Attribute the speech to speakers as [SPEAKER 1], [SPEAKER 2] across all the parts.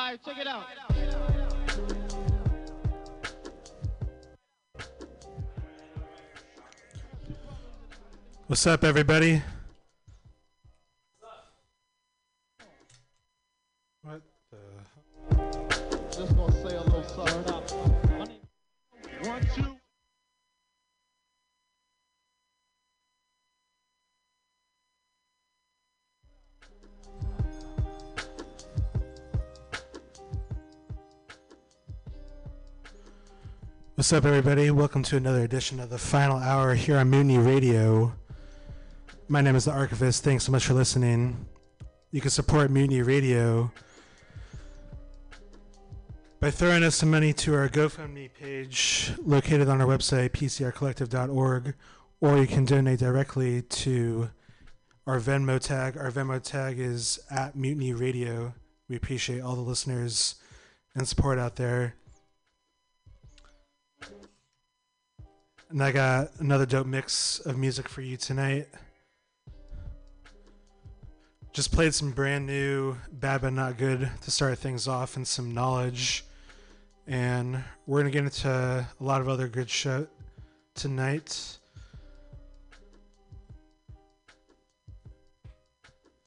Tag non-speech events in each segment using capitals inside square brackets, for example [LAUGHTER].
[SPEAKER 1] right, check it out.
[SPEAKER 2] What's up, everybody? What's up, everybody? Welcome to another edition of the final hour here on Mutiny Radio. My name is the Archivist. Thanks so much for listening. You can support Mutiny Radio by throwing us some money to our GoFundMe page located on our website, pcrcollective.org, or you can donate directly to our Venmo tag. Our Venmo tag is at Mutiny Radio. We appreciate all the listeners and support out there. And I got another dope mix of music for you tonight. Just played some brand new BADBADNOTGOOD to start things off and some knowledge. And we're going to get into a lot of other good shit tonight.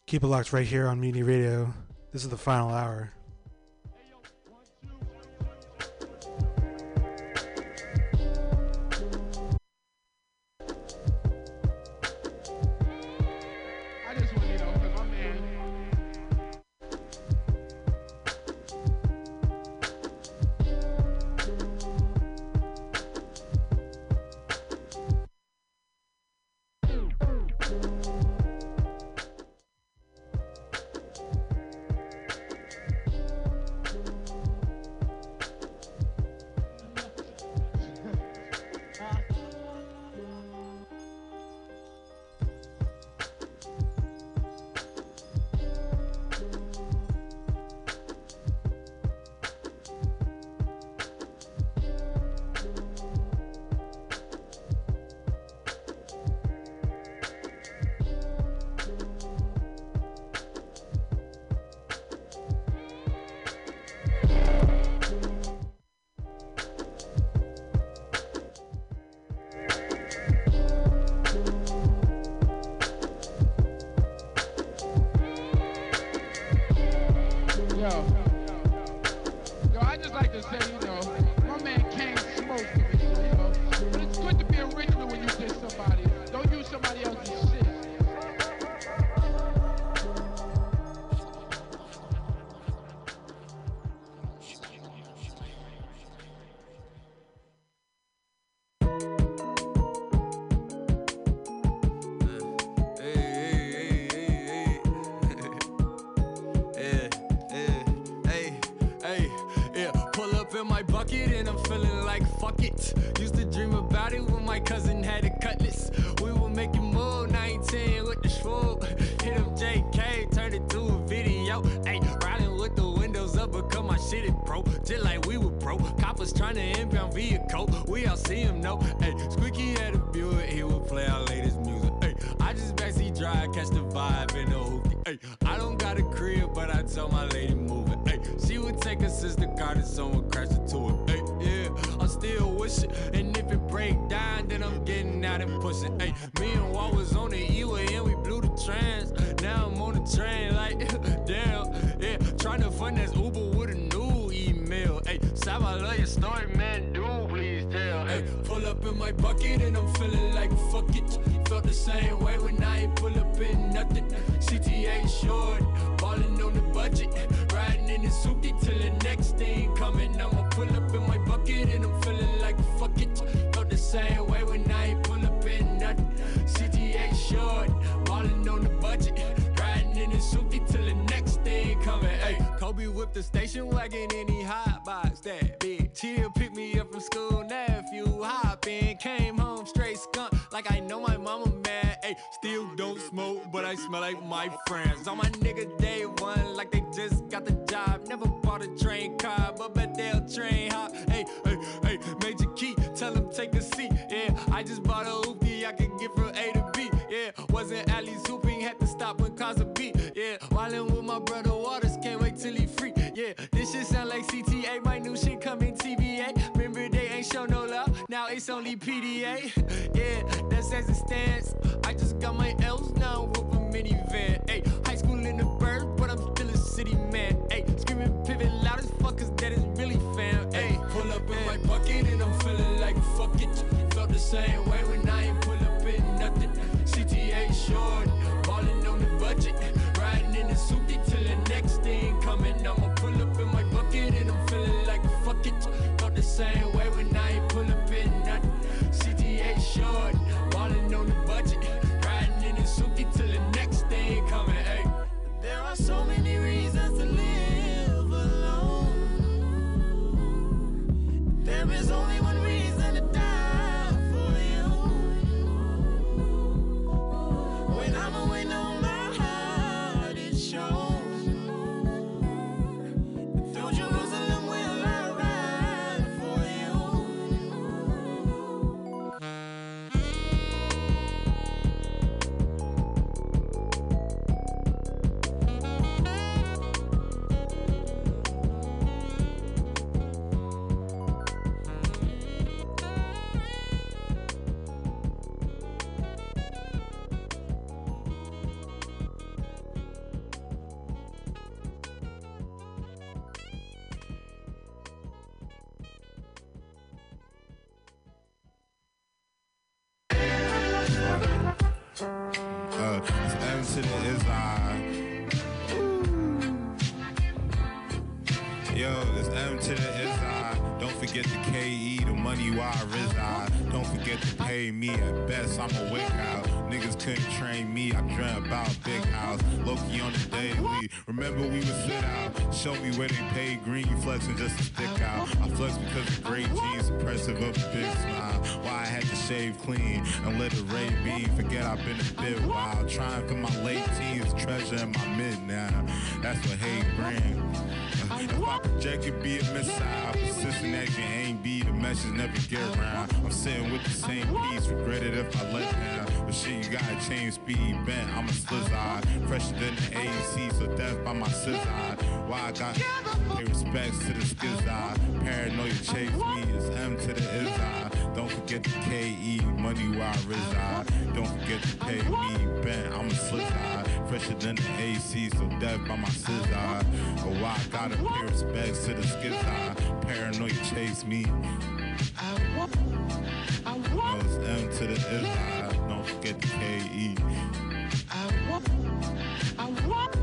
[SPEAKER 2] Keep it locked right here on Mutiny Radio. This is the final hour.
[SPEAKER 3] Got a crib, but I tell my lady move it. Hey, she would take her sister car and someone crash into it. Hey, yeah, I'm still wishing. And if it break down, then I'm getting out and pushing. Hey, me and Walt was on the E-way and we blew the trans. Now I'm on the train like, [LAUGHS] damn, yeah. Trying to fund this Uber with a new email. Hey, Sab, I love your story, man. Do please tell. Hey, pull up in my bucket and I'm feeling like fuck it. Felt the same way when I ain't pull up in nothing. CTA short, ballin' on the budget. Riding in the soupy till the next thing coming. I'ma pull up in my bucket and I'm feeling like fuck it. Felt the same way when I ain't pull up in nothing. CTA short, ballin' on the budget. Riding in the soupy till the next thing coming. Hey, Kobe whipped the station wagon and he hot box that bitch. He'll pick me up from school, nephew hop in. Came home straight skunk like I know my mama Still don't smoke, but I smell like my friends. On my nigga day one, like they just got the job. Never bought a train car, but bet they'll train hop. Hey, hey, hey, Major Key, tell him take a seat. Yeah, I just bought a hoopty I can get from A to B. Yeah, wasn't alley hooping, had to stop when cars a beat. Yeah, wildin' with my brother Ice only PDA. Yeah, that's as it stands. I just got my L's now with a minivan. Hey, high school in the bird, but I'm still a city man. Hey, screaming pivot loud as fuck, cause that is really fam. Hey, pull up in my bucket and I'm feeling like fuck it. Felt the same way when I ain't pull up in nothing. CTA short, ballin' on the budget. Riding in the soupy till the next thing coming. I'ma pull up in my bucket and I'm feeling like fuck it. Felt the same short, ballin' on the budget. Riding in soupy till the next thing coming. Hey, there are so many reasons to live alone. There is only one reason to die for you. When I'm away, no,
[SPEAKER 4] Show me where they pay green. You flexing just to stick out. I flex because of great jeans, impressive of a big smile. Why I had to shave clean and let it ray beam. Forget I've been a bit wild. Trying for my late teens, treasure in my mid now. That's what hate brings. If I project it, be a missile. Persistent you ain't be, the message never get around. I'm sitting with the same piece, regret it if I let down. But shit, you gotta change speed, bent. I'm a slizzard, fresher than the AC, so death by my scissor. Why I got respects to the skizard. Paranoia chase me, it's M to the is I. Don't forget the KE, money where I reside. Don't forget to pay me, bent. I'm a slizzard, fresher than the AC, so death by my scissor. But oh, why I gotta pay respects to the skizard. Paranoia chase me. No, it's M to the is I. Don't forget the. KE.
[SPEAKER 5] All of the bullshit,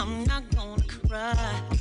[SPEAKER 6] I'm not gonna cry,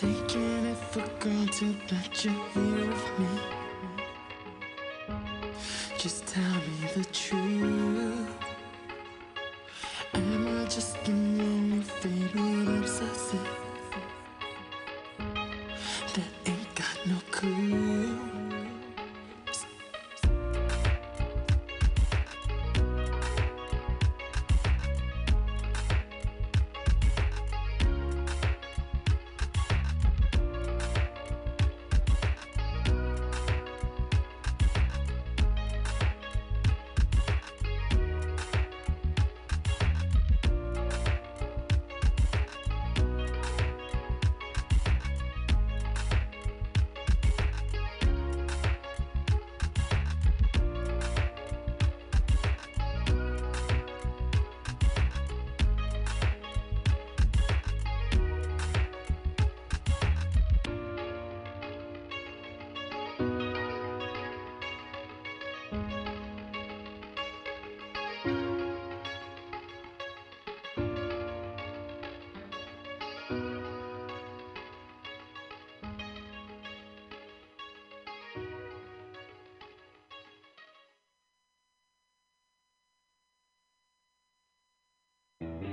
[SPEAKER 7] Taking it for granted that you're here with me. Just tell me the truth.
[SPEAKER 8] Mm-hmm.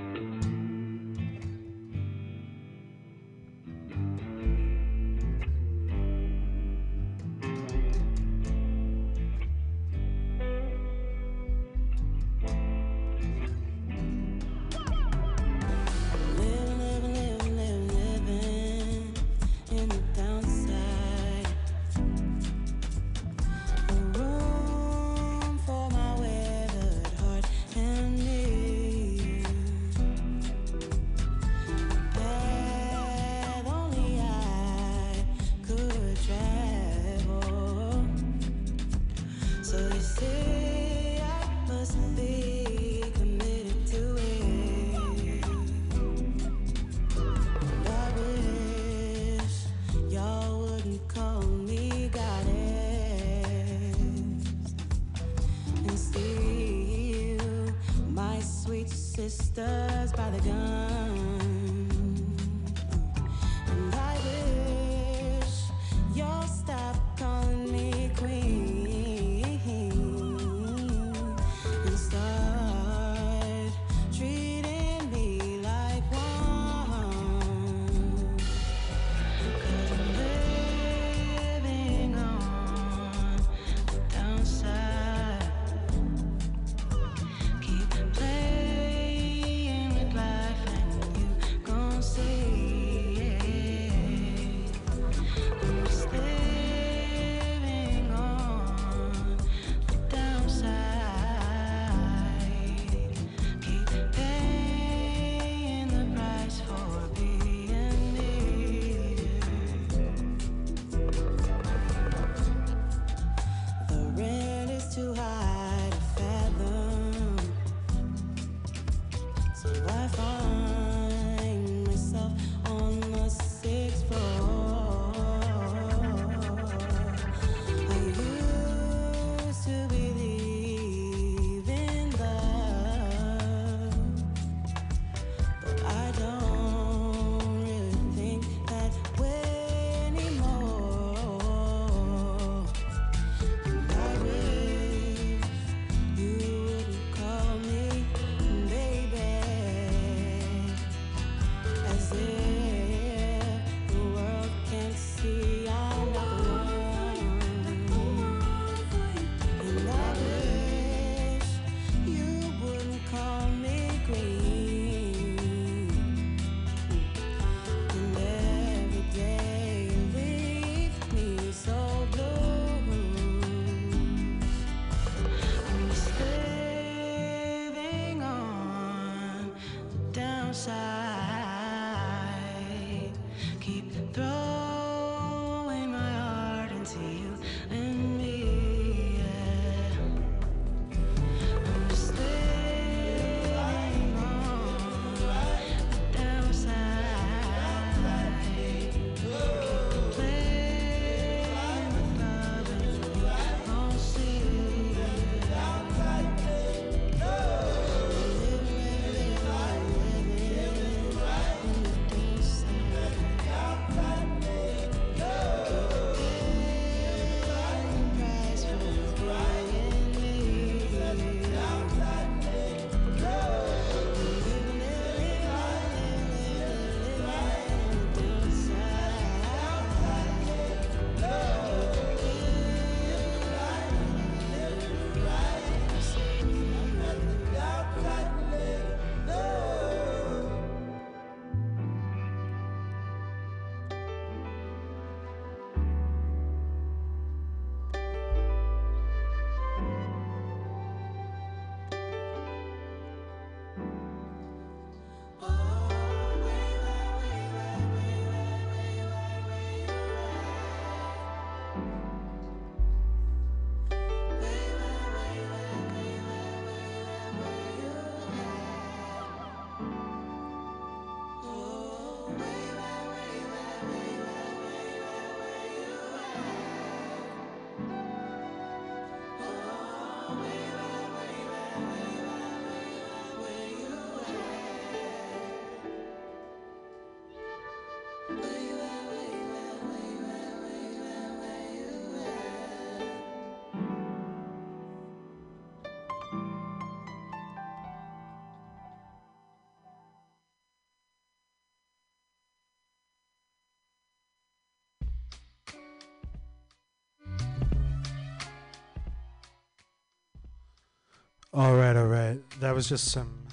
[SPEAKER 2] All right, all right. That was just some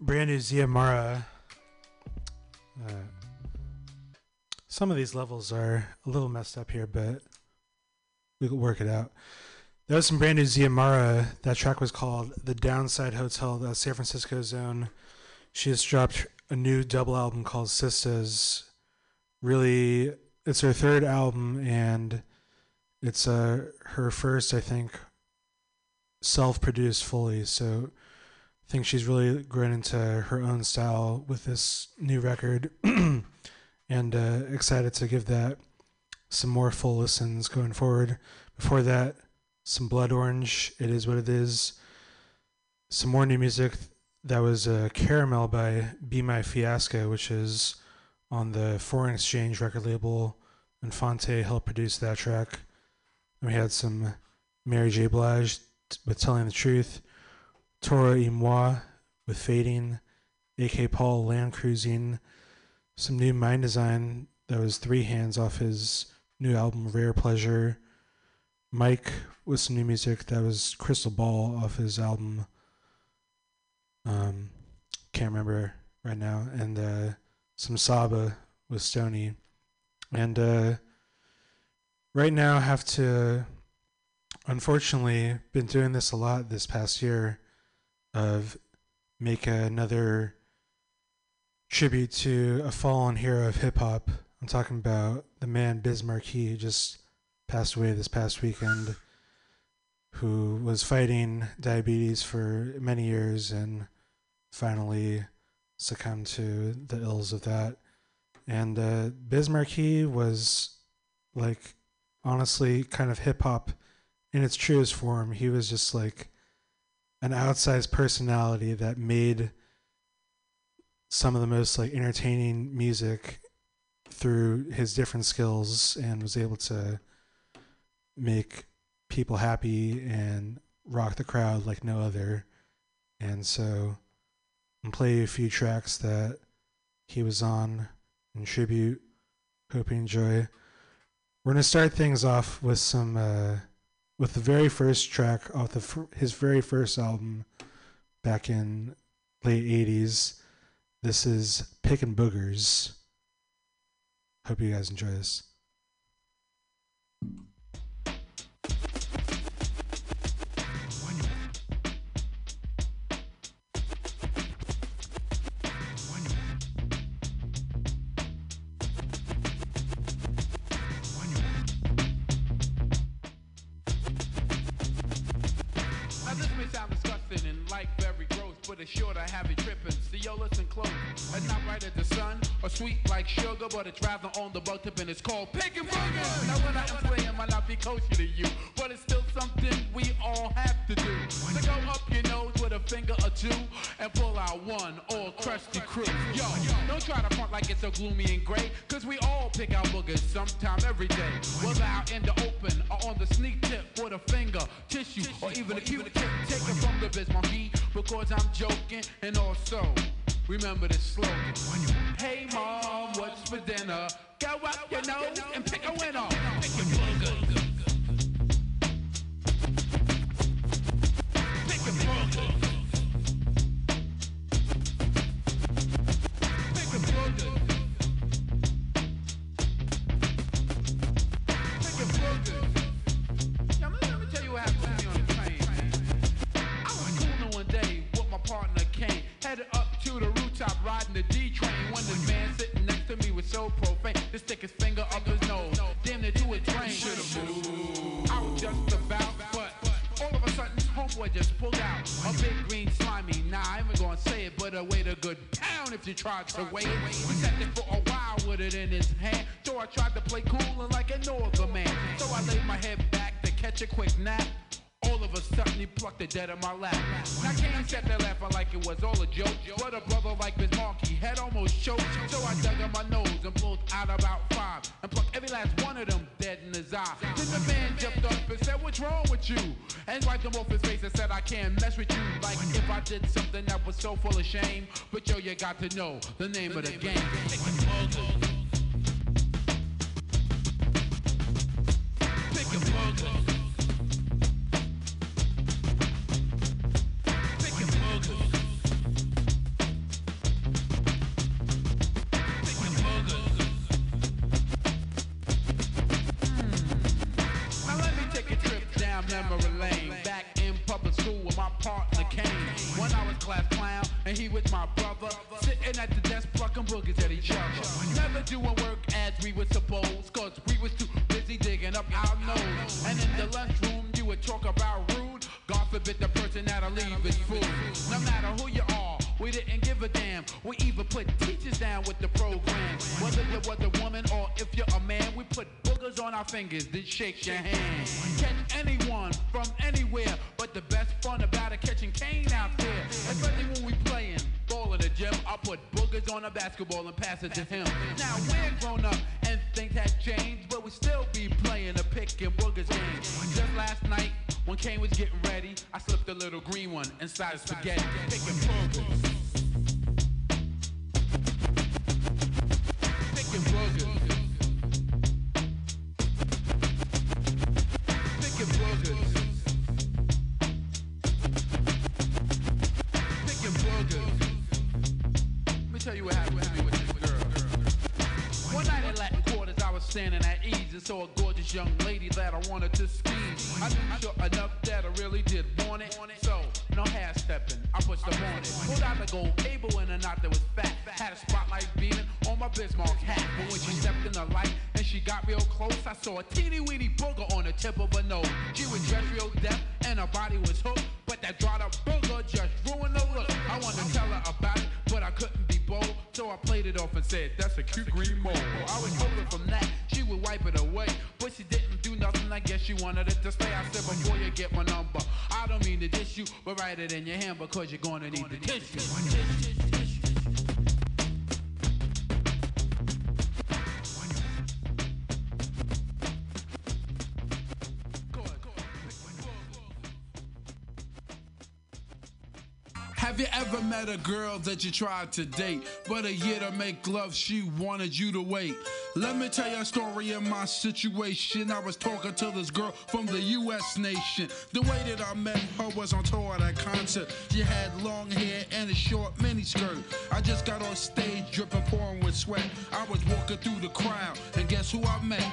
[SPEAKER 2] brand new Ziamara. Uh, some of these levels are a little messed up here, but we could work it out. That was some brand new Ziamara. That track was called The Downside Hotel, the San Francisco zone. She has dropped a new double album called Sisters. Really, it's her third album, and it's uh, her first, I think, self-produced fully so i think she's really grown into her own style with this new record [CLEARS THROAT] and uh, excited to give that some more full listens going forward. Before that some blood orange it is what it is some more new music that was uh, caramel by BeMyFiasco which is on the foreign exchange record label And infante helped produce that track. And we had some mary j. Blige with Telling the Truth, Toro y Moi with Fading, AK Paul Land Cruising, some new Mndsgn that was three hands off his new album Rare Pleasure, Mike with some new music that was Crystal Ball off his album. Um, can't remember right now, and uh, some Saba with Stony, and uh, right now I have to unfortunately been doing this a lot this past year of make another tribute to a fallen hero of hip hop. I'm talking about the man Biz Markie just passed away this past weekend who was fighting diabetes for many years and finally succumbed to the ills of that. And uh, Biz Markie was like honestly kind of hip hop in its truest form. He was just like an outsized personality that made some of the most like entertaining music through his different skills and was able to make people happy and rock the crowd like no other. And so I'm play a few tracks that he was on in tribute. Hope you enjoy. We're gonna start things off with some uh, with the very first track off the his very first album back in late 80s. This is Pickin' Boogers. Hope you guys enjoy this.
[SPEAKER 1] Sweet like sugar, but it's rather on the butt tip and it's called picking boogers. Now when I explain it might not be kosher to you, but it's still something we all have to do. So go up your nose with a finger or two and pull out one or crusty crew. Yo, don't try to front like it's so gloomy and gray, cause we all pick out boogers sometime every day. Whether out in the open or on the sneak tip with a finger, tissue, or even a cute tip. Take it from the biz monkey because I'm joking and also remember this slogan. Hey mom, what's for dinner? Go up your nose and pick a winner. Pick your boogers. Rooftop riding the D train. When this man sitting next to me was so profane, to stick his finger up his nose, damn near to his brain. Should've moved. I was just about, but all of a sudden, homeboy just pulled out a big green slimy. Nah, I ain't gonna say it, but I way to good pound if you tried to wait. We sat there for a while with it in his hand, so I tried to play cool and like a northern man. So I laid my head back to catch a quick nap. All of a sudden he plucked the dead in my lap. Now Kane sat there laughing like it was all a joke. But a brother like Biz Markie had almost choked. So I dug in my nose and pulled out about five. And plucked every last one of them dead in his eye. Then the man jumped up and said, what's wrong with you? And wiped him off his face and said, I can't mess with you. Like if I did something that was so full of shame. But yo, you got to know the name of the game. Pick a burger. Fingers, then shake your hand. Catch anyone from anywhere, but the best fun about it catching Kane out there. Especially when we playing ball in the gym, I put boogers on a basketball and pass it to him. Now we're grown up and things have changed, but we still be playing a pick and boogers game. Just last night, when Kane was getting ready, I slipped a little green one inside spaghetti, picking boogers. Write it in your hand because you're gonna need the tissue.
[SPEAKER 9] Have you ever met a girl that you tried to date, but a year to make love, she wanted you to wait? Let me tell you a story of my situation. I was talking to this girl from the US nation. The way that I met her was on tour at a concert. She had long hair and a short miniskirt. I just got on stage dripping, pouring with sweat. I was walking through the crowd, and guess who I met?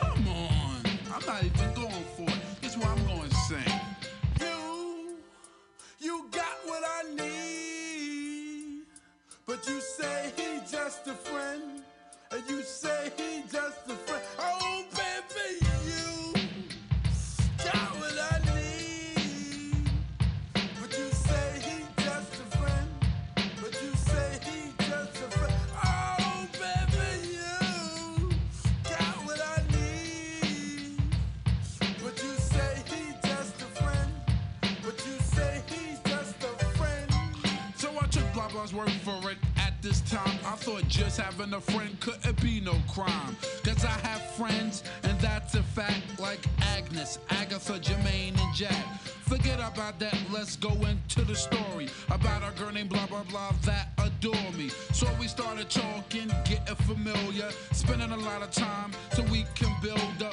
[SPEAKER 9] Come on. I'm not even going for it. This is what I'm going to sing. You, you got what I need. But you say he just a friend. And you say he just a friend. Word for it. At this time, I thought just having a friend couldn't be no crime. Cause I have friends, and that's a fact, like Agnes, Agatha, Jermaine, and Jack. Forget about that, let's go into the story about a girl named blah blah blah that adore me. So we started talking, getting familiar, spending a lot of time so we can build a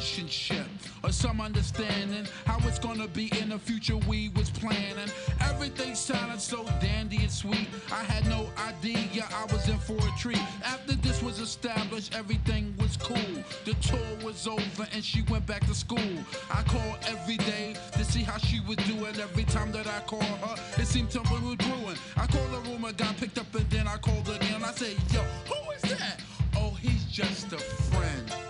[SPEAKER 9] relationship or some understanding how it's gonna be in the future we was planning. Everything sounded so dandy and sweet. I had no idea I was in for a treat. After this was established, everything was cool. The tour was over and she went back to school. I called every day to see how she was doing. Every time that I called her, it seemed something was brewing. I called the room, I got picked up, and then I called again. I said, Yo, who is that? Oh, he's just a friend.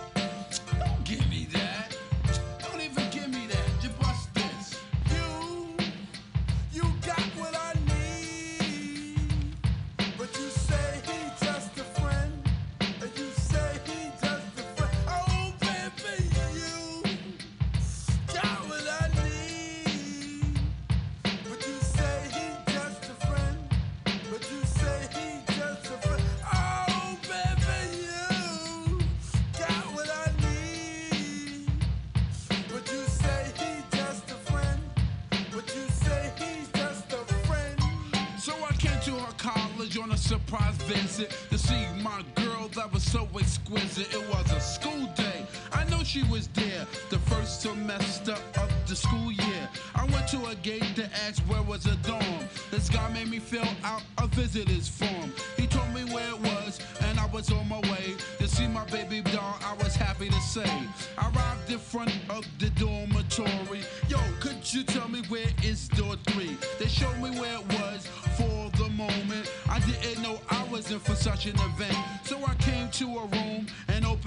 [SPEAKER 1] So exquisite. It was a school day. I know she was there the first semester of the school year. I went to a gate to ask where was a dorm. This guy made me fill out a visitor's form. He told me where it was, and I was on my way to see my baby doll. I was happy to say. I arrived in front of the dormitory. Yo, could you tell me where is door three? They showed me where it was for the moment. I didn't know I was in for such an event. So I came to a room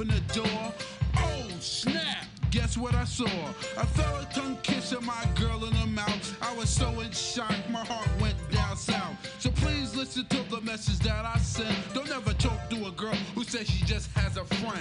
[SPEAKER 1] opened the door. Oh, snap! Guess what I saw? A tongue kissing my girl in the mouth. I was so in shock, my heart went down south. So please listen to the message that I sent. Don't ever talk to a girl who says she just has a friend.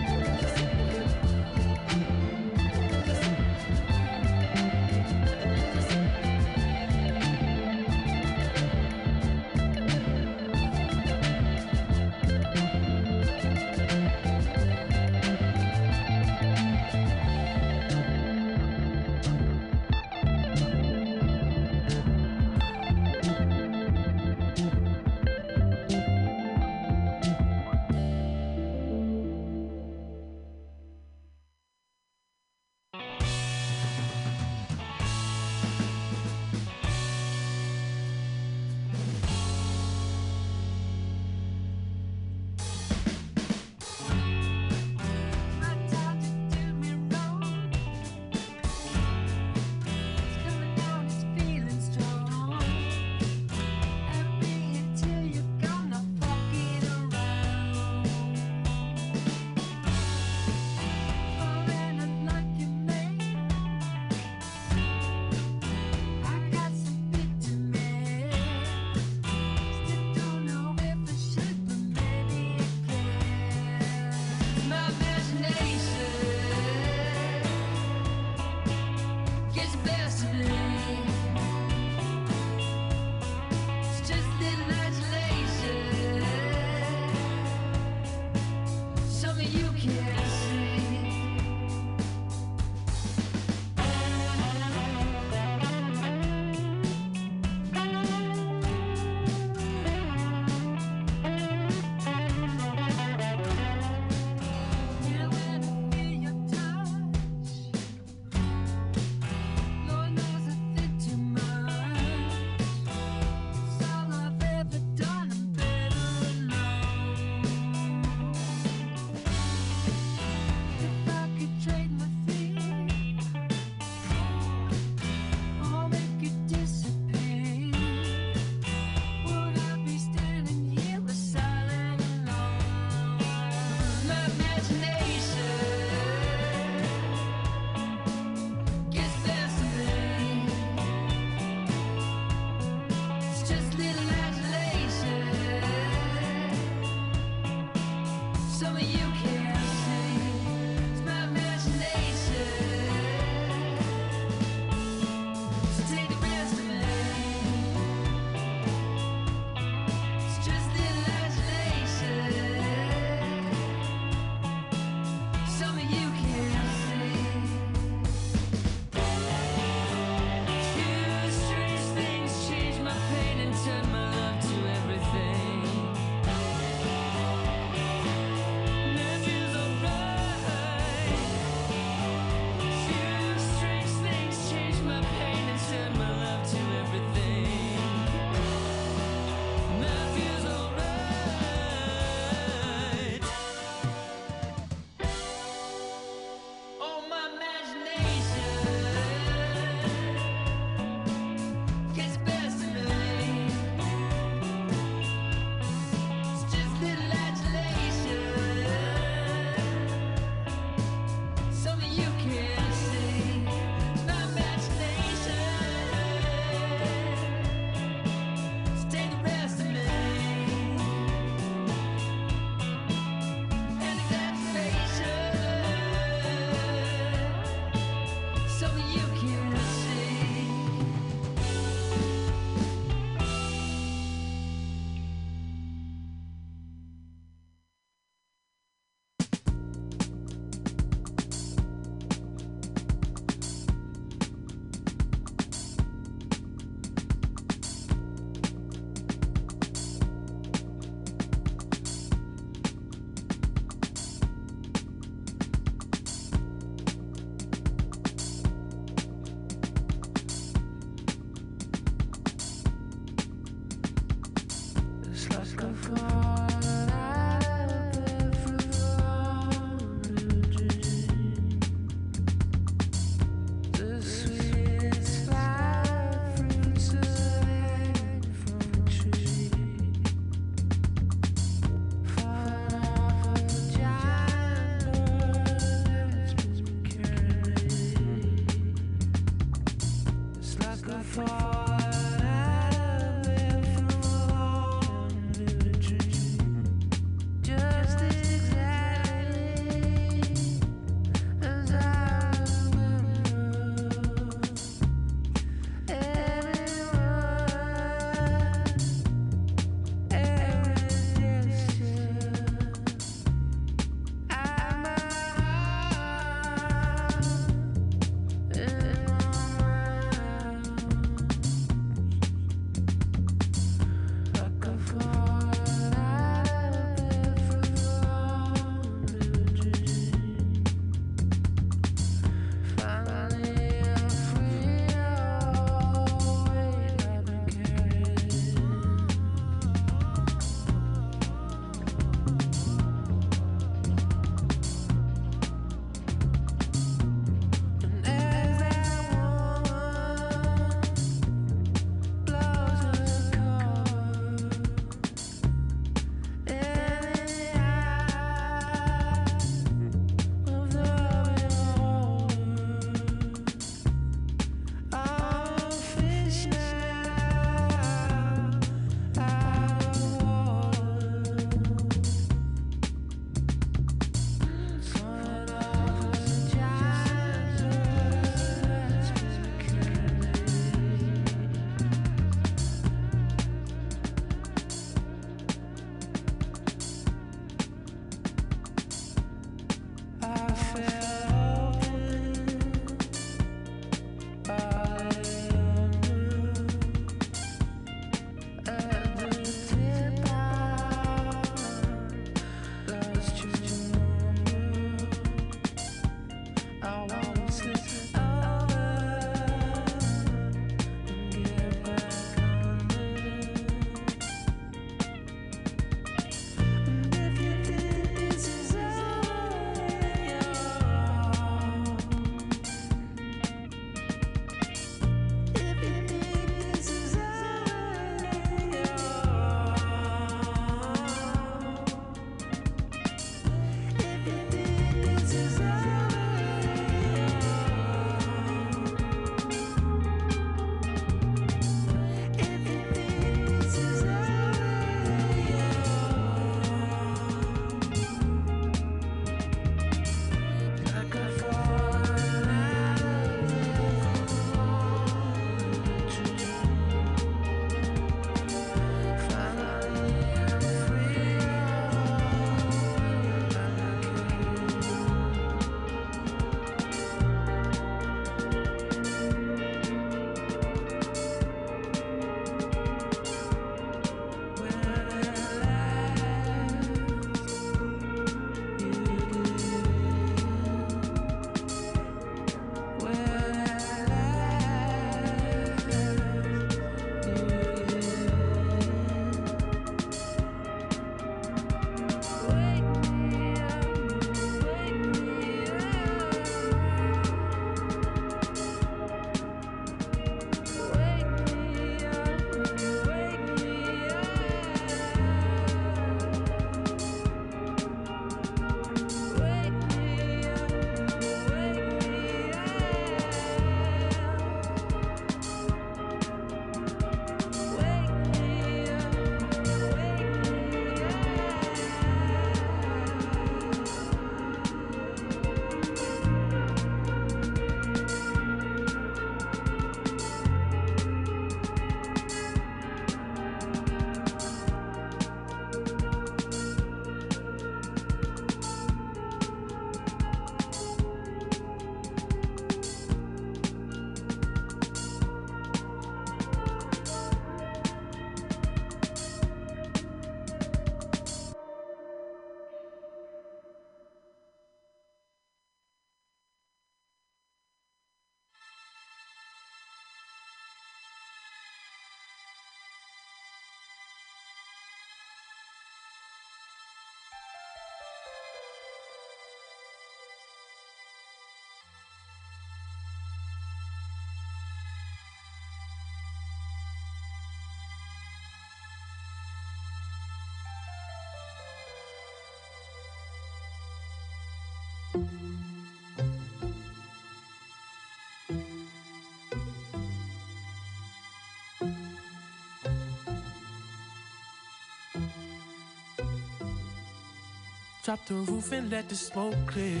[SPEAKER 10] Drop the roof and let the smoke clear.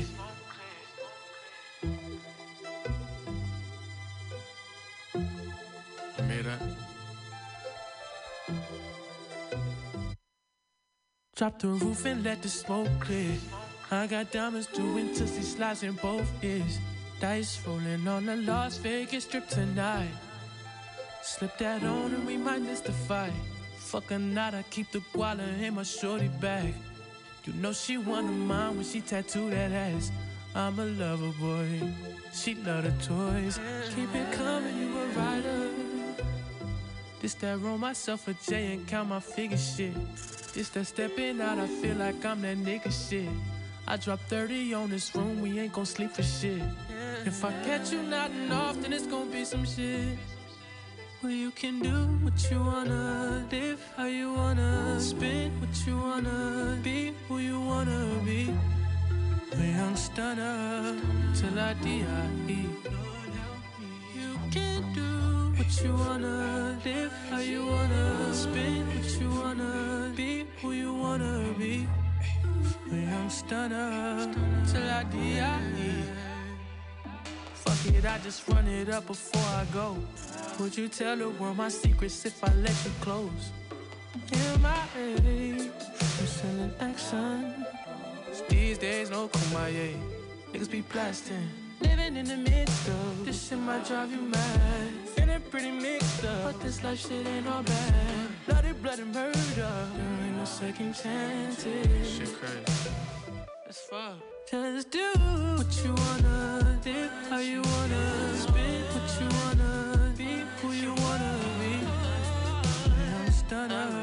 [SPEAKER 9] You made that?
[SPEAKER 10] Drop the roof and let the smoke clear. I got diamonds doing tootsie slides in both ears. Dice rolling on the Las Vegas strip tonight. Slip that on and we might miss the fight. Fuck not, I keep the guala in my shorty bag. You know she one of mine when she tattooed that ass. I'm a lover boy. She love the toys. Keep it coming, you a rider. This that roll myself a J and count my figure shit. This that stepping out, I feel like I'm that nigga shit. I drop 30 on this room, we ain't gon' sleep for shit. If I catch you nodding off, then it's gon' be some shit. Well, you can do what you wanna, live how you wanna, spin what you wanna, be who you wanna be. A young stunner till I die. You can do what you wanna, live how you wanna, spin what you wanna, be who you wanna be. A young stunner till I die. Fuck it, I just run it up before I go. Would you tell the world my secrets if I let you close? In my age, I'm selling action. These days, no kumbaya. Niggas be blasting. Living in the midst of this shit might drive you mad. Feeling pretty mixed up, but this life shit ain't all bad. Bloody, bloody murder. There ain't no second chances.
[SPEAKER 9] Shit crazy.
[SPEAKER 10] That's fuck. Just do what you wanna, do, how you wanna, spin what you wanna, be who you wanna be. I'm stunner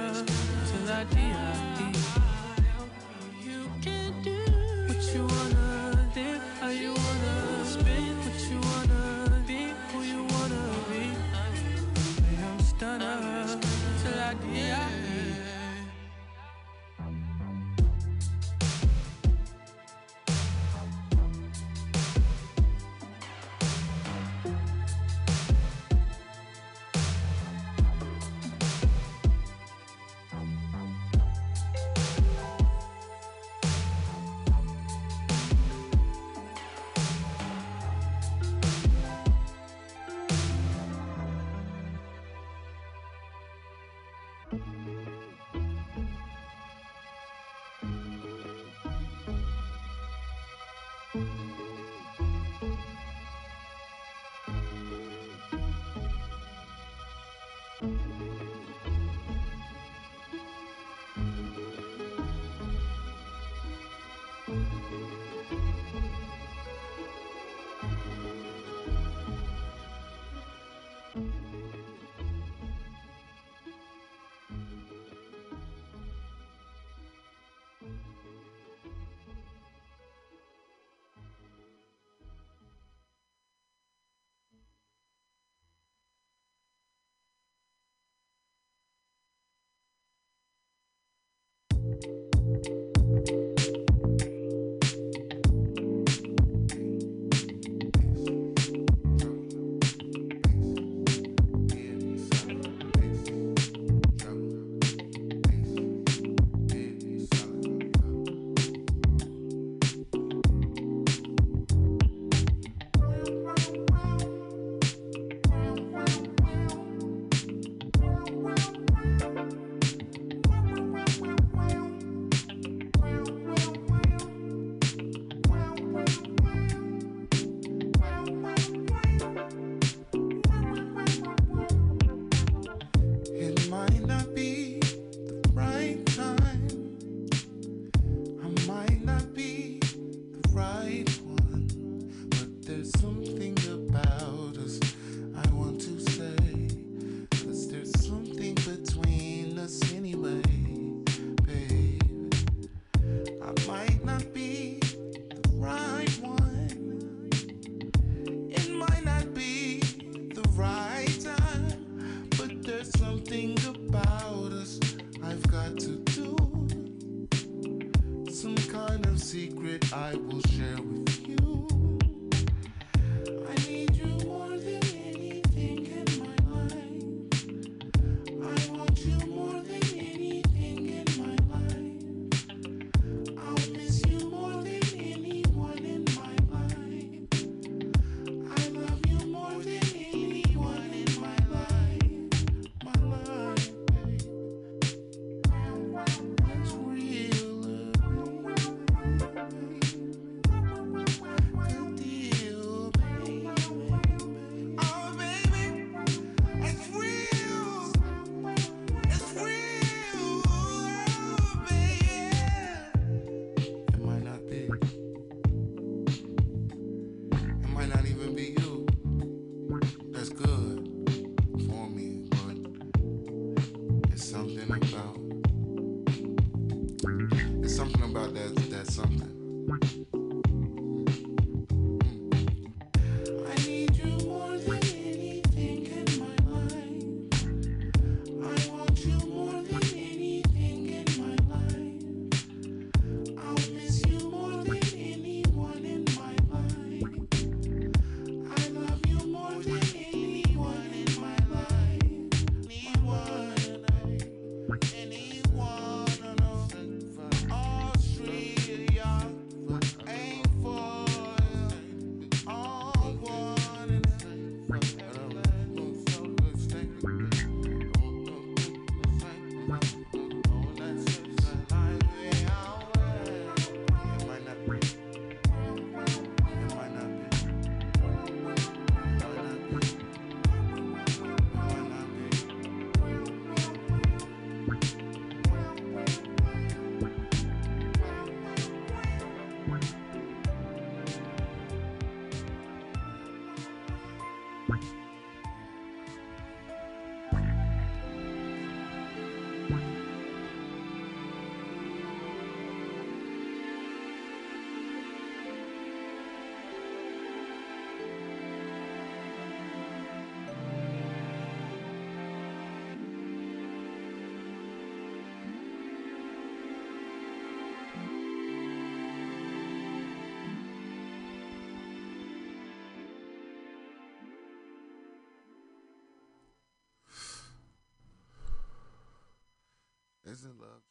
[SPEAKER 11] isn't love.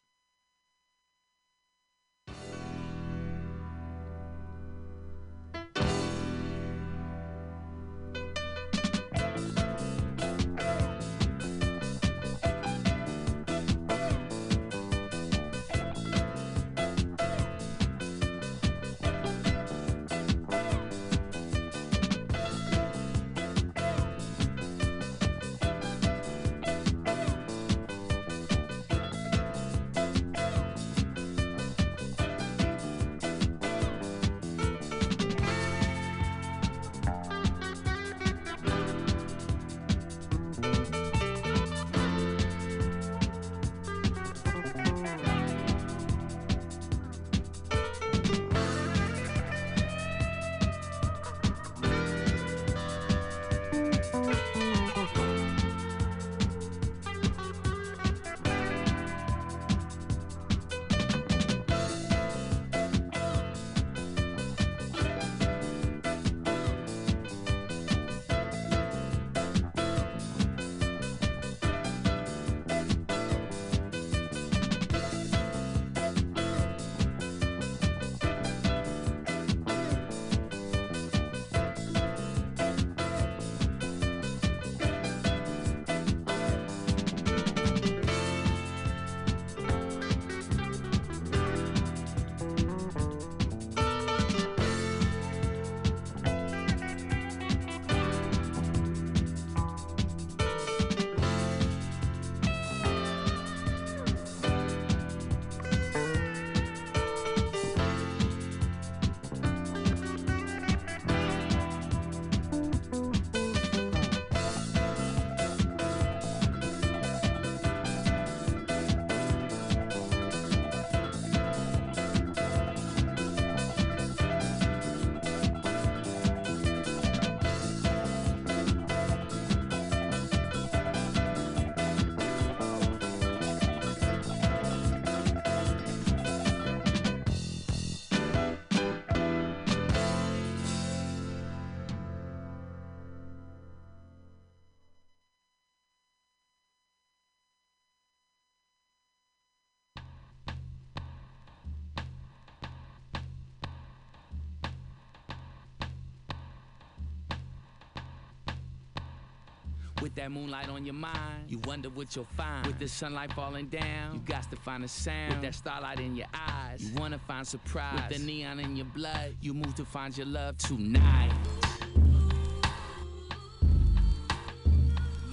[SPEAKER 12] With that moonlight on your mind, you wonder what you'll find. With the sunlight falling down, you got to find a sound. With that starlight in your eyes, you wanna find surprise. With the neon in your blood, you move to find your love tonight.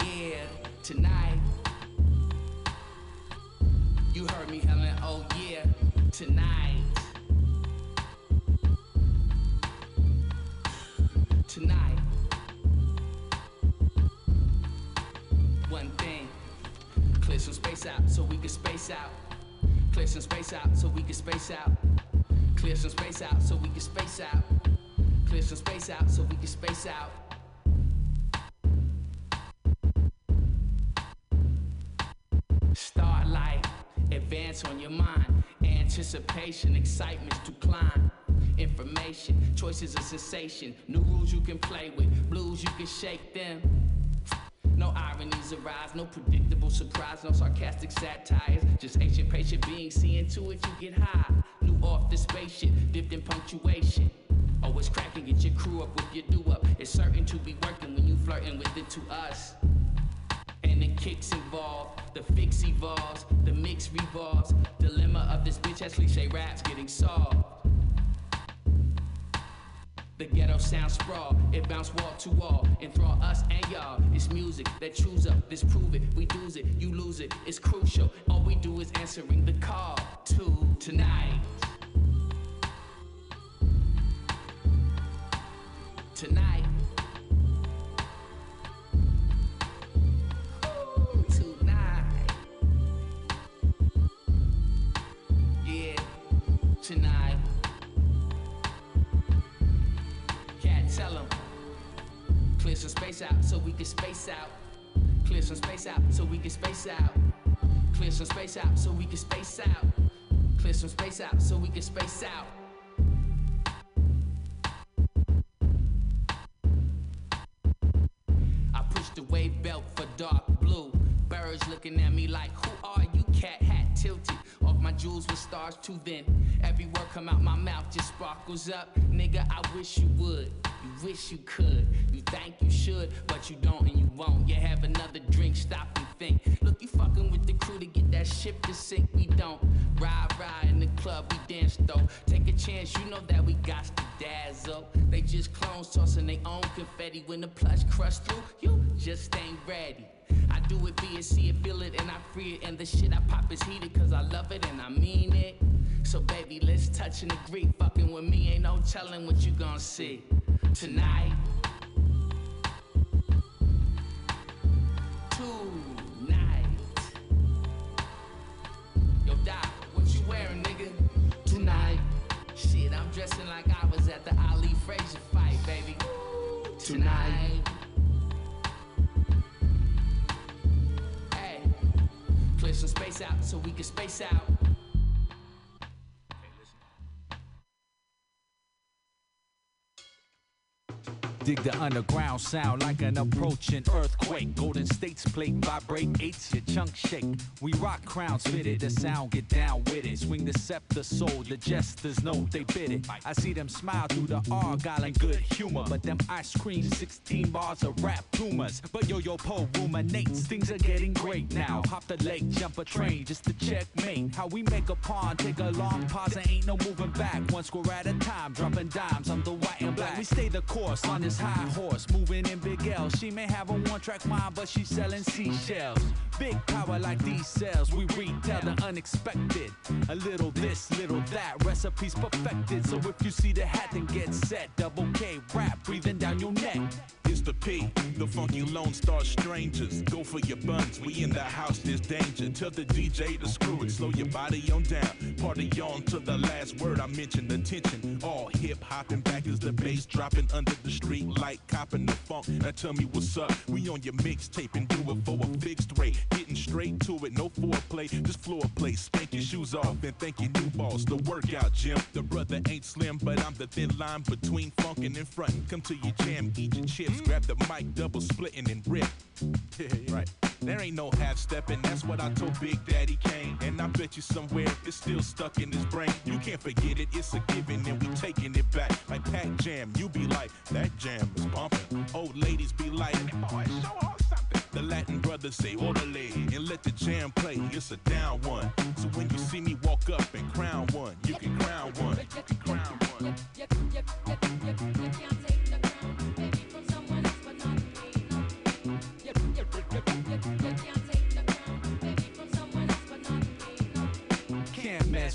[SPEAKER 12] Yeah, tonight. You heard me, Helen. Oh yeah, tonight. Tonight. Can space out. Clear some space out so we can space out. Clear some space out so we can space out. Starlight, advance on your mind. Anticipation, excitement's to climb. Information, choices a sensation. New rules you can play with, blues you can shake them. No ironies arise, no predictable surprise, no sarcastic satires. Just ancient, patient beings seeing to it you get high. New off the spaceship, dipped in punctuation. It's cracking, get your crew up with your do up. It's certain to be working when you flirting with it to us. And the kicks involved, the fix evolves, the mix revolves. Dilemma of this bitch has cliche raps getting solved. The ghetto sound sprawl, it bounce wall to wall, enthrall us and y'all. It's music that chews up, disprove it, we lose it, you lose it. It's crucial. All we do is answering the call to tonight. Tonight. Clear some space out so we can space out. Clear some space out so we can space out. Clear some space out so we can space out. Clear some space out so we can space out. I push the wave belt for dark blue. Birds looking at me like, who are you? Cat hat tilted. Off my jewels with stars too thin. Every word come out my mouth just sparkles up. Nigga, I wish you would. Wish you could. You think you should, but you don't and you won't. You have another drink, stop and think. Look, you fucking with the crew to get that ship to sink. We don't ride, ride in the club, we dance though. Take a chance, you know that we got to dazzle. They just clones tossing their own confetti. When the plush crush through, you just ain't ready. I do it, be it, see it, feel it, and I free it. And the shit I pop is heated, cause I love it and I mean it. So baby, let's touch and agree. Fucking with me, ain't no telling what you gonna see tonight. Tonight. Yo, Doc, what you wearing, nigga? Tonight. Shit, I'm dressing like I was at the Ali Frazier fight, baby. Tonight. Some space out so we can space out.
[SPEAKER 11] Dig the underground sound like an approaching earthquake. Golden State's plate vibrate, eights your chunk shake. We rock crowns fitted, the sound get down with it. Swing the scepter, soul, the jesters know they bit it. I see them smile through the argyle and good humor, but them ice cream 16 bars of rap rumors. But yo yo po ruminates, things are getting great now. Hop the lake, jump a train just to checkmate. How we make a pawn, take a long pause, and ain't no moving back. One score at a time, dropping dimes on the white and black. We stay the course on this high horse, moving in big L. She may have a one track mind, but she's selling seashells. Big power like these cells, we retell the unexpected. A little this, little that, recipes perfected. So if you see the hat, then get set. Double K rap breathing down your neck.
[SPEAKER 13] It's the P, the funky Lone Star Strangers. Go for your buns, we in the house, there's danger. Tell the DJ to screw it, slow your body on down. Party on to the last word I mentioned, attention. All hip hopping back as the bass dropping under the street light, copping the funk. Now tell me what's up, we on your mixtape and do it for a fixed rate. Getting straight to it, no foreplay, just floor play. Spank your shoes off and thank your new boss. The workout gym, the brother ain't slim, but I'm the thin line between funkin' and frontin'. Come to your jam, eat your chips, grab the mic, double splitting and rip. [LAUGHS] right. There ain't no half stepping, that's what I told Big Daddy Kane. And I bet you somewhere it's still stuck in his brain. You can't forget it, it's a given, and we taking it back. Like Pac Jam, you be like, that jam is bumping. Old ladies be like, boy, show off something. The Latin brothers say, orderly, and let the jam play. It's a down one. So when you see me walk up and crown one, you can crown one.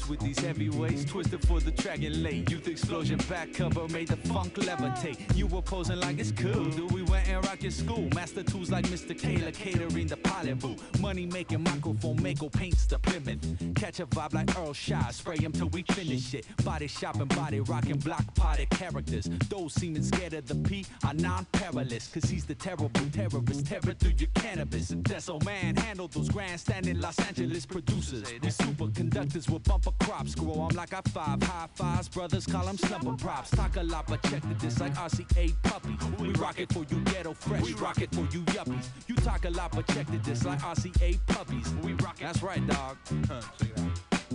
[SPEAKER 11] With these heavyweights, twisted for the dragon late. Youth explosion back cover made the funk levitate. You were posing like it's cool, dude. We went and rock your school. Master tools like Mr. Kayla catering the pilot boo. Money making microphone Mako paints the Plymouth. Catch a vibe like Earl Shy, spray him till we finish it. Body shopping, body rocking, block potted characters. Those seeming scared of the P are non-perilous, cause he's the terrible terrorist. Terror through your cannabis. And that's Deso man handle those grandstanding Los Angeles producers. We superconductors with bumper crops. Grow 'em like I five high fives. Brothers call 'em slumber props. Talk a lot, but check the diss like RCA puppy. We rock it for you ghetto fresh. We rock it for you yuppies. You talk a lot, but check the diss like RCA puppies. We rock it. That's right, dog.
[SPEAKER 13] Huh.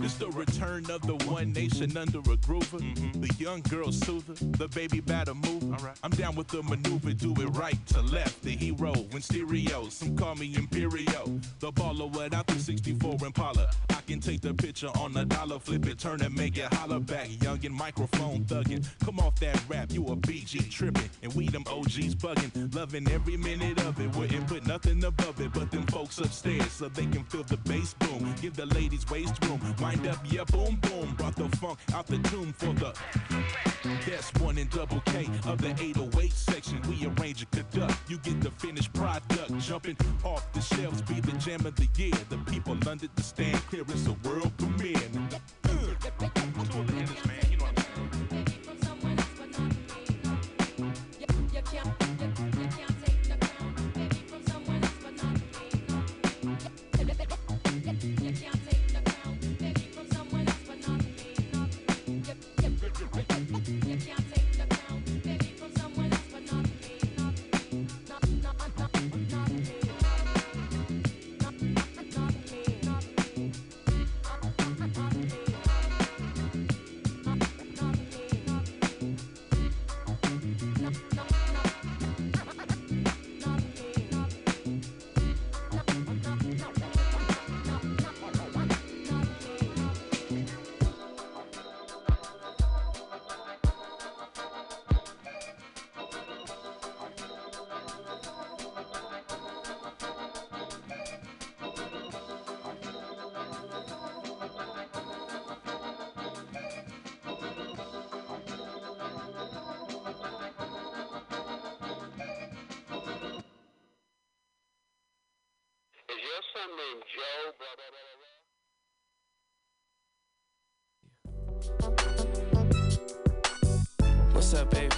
[SPEAKER 13] It's the return of the one nation under a groover. Mm-hmm. The young girl soother, the baby batter mover. I'm down with the maneuver, do it right to left. The hero in stereo, some call me Imperio. The baller without the 64 Impala. I can take the picture on a dollar, flip it, turn and make it holler back. Young and microphone thuggin'. Come off that rap, you a BG trippin'. And we them OGs buggin'. Loving every minute of it. Wouldn't put nothing above it but them folks upstairs so they can feel the bass boom. Give the ladies waist room. Wind up, yeah, boom, boom. Brought the funk out the tomb for the best one in double K of the 808 section. We arrange a conduct. You get the finished product. Jumping off the shelves, be the jam of the year. The people under the stand clear. It's a world premiere.
[SPEAKER 14] Son named Joe? Blah, blah, blah, blah.
[SPEAKER 15] What's up, baby?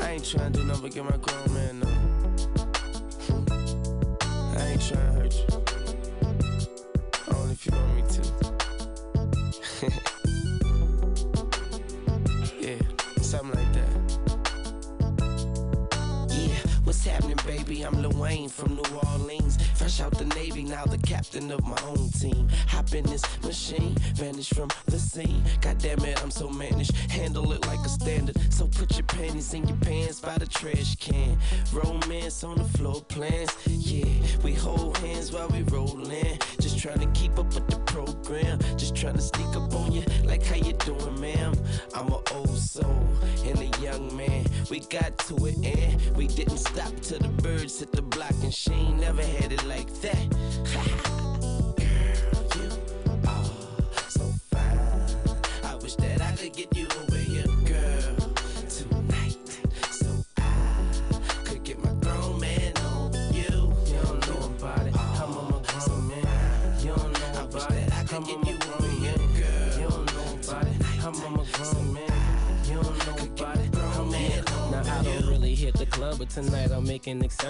[SPEAKER 15] I ain't trying to do nothing but get my grown man of my own team. Hop in this machine, vanish from the scene. God damn it, I'm so managed. Handle it like a standard. So put your panties in your pants by the trash can.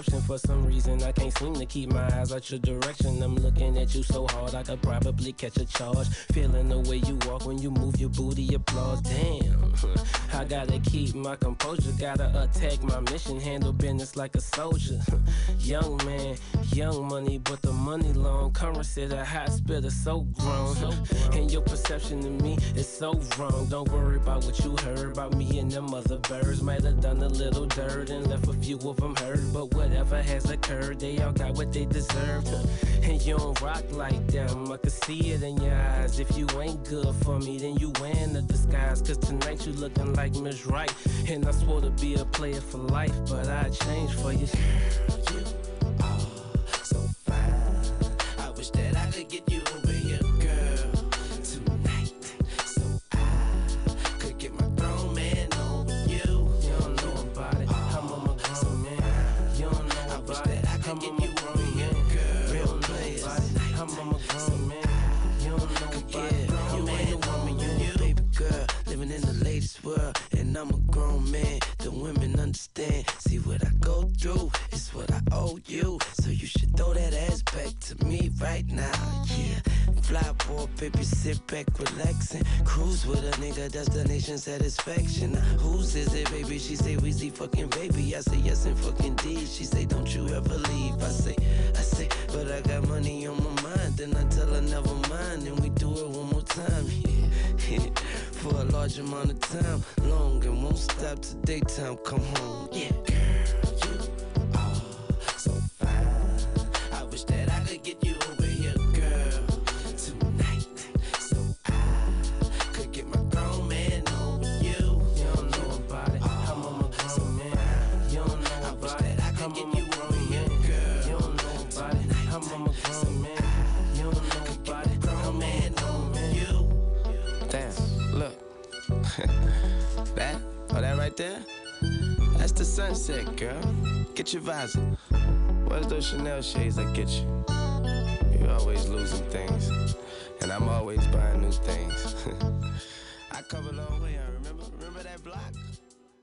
[SPEAKER 16] Exception. For some reason, I can't seem to keep my eyes out your direction. I'm looking at you so hard, I could probably catch a charge. Feeling the way you walk when you move your booty, applause. Damn, [LAUGHS] I gotta keep my composure, gotta attack my mission, handle business like a soldier. [LAUGHS] young man, young money, but the money long. Curren$y, the high spitter, so grown. And your perception of me is so wrong. Don't worry about what you heard about me and them other birds. Might have done a little dirt and left a few of them hurt. But whatever has occurred, they all got what they deserved. And you don't rock like them. I can see it in your eyes. If you ain't good for me, then you wearing the disguise. Cause tonight you looking like Miss Right. And I swore to be a player for life, but I changed for you.
[SPEAKER 15] I owe you. So you should throw that ass back to me right now. Yeah, fly boy, baby, sit back, relax and cruise with a nigga. Destination satisfaction. Whose is it, baby? She say Weezy fucking baby. I say yes and fucking D. She say don't you ever leave. I say, I say, but I got money on my mind. Then I tell her never mind, and we do it one more time. Yeah, [LAUGHS] for a large amount of time, long and won't stop till daytime come home. Yeah, sunset, girl. Get your visor. Where's those Chanel shades I get you? You're always losing things, and I'm always buying new things. [LAUGHS] I come a long way, I remember. Remember that block?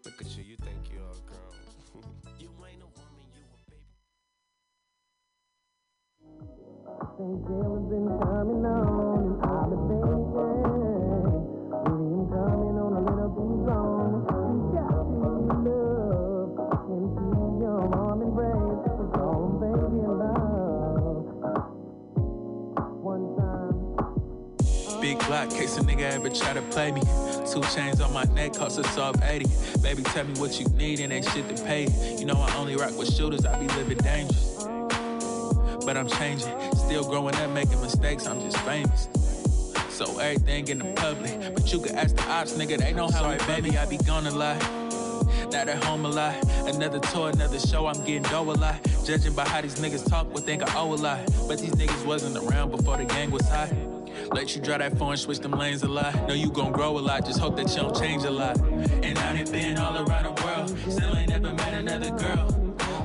[SPEAKER 15] Look at you, you think you're all grown. [LAUGHS] you ain't a woman, you a baby.
[SPEAKER 17] Jayla's been coming on, and I've been thinking,
[SPEAKER 18] block, case a nigga ever try to play me. Two chains on my neck, cost us off 80. Baby, tell me what you need and ain't shit to pay. You know I only rock with shooters, I be living dangerous. But I'm changing, still growing up, making mistakes, I'm just famous. So everything in the public, but you can ask the ops, nigga, they know how it baby, I be gone a lot. Not at home a lot. Another tour, another show, I'm getting dough a lot. Judging by how these niggas talk, would think I owe a lot. But these niggas wasn't around before the gang was hot. Let you drive that phone, switch them lanes a lot. Know you gon' grow a lot, just hope that you don't change a lot. And I done been all around the world, still ain't never met another girl.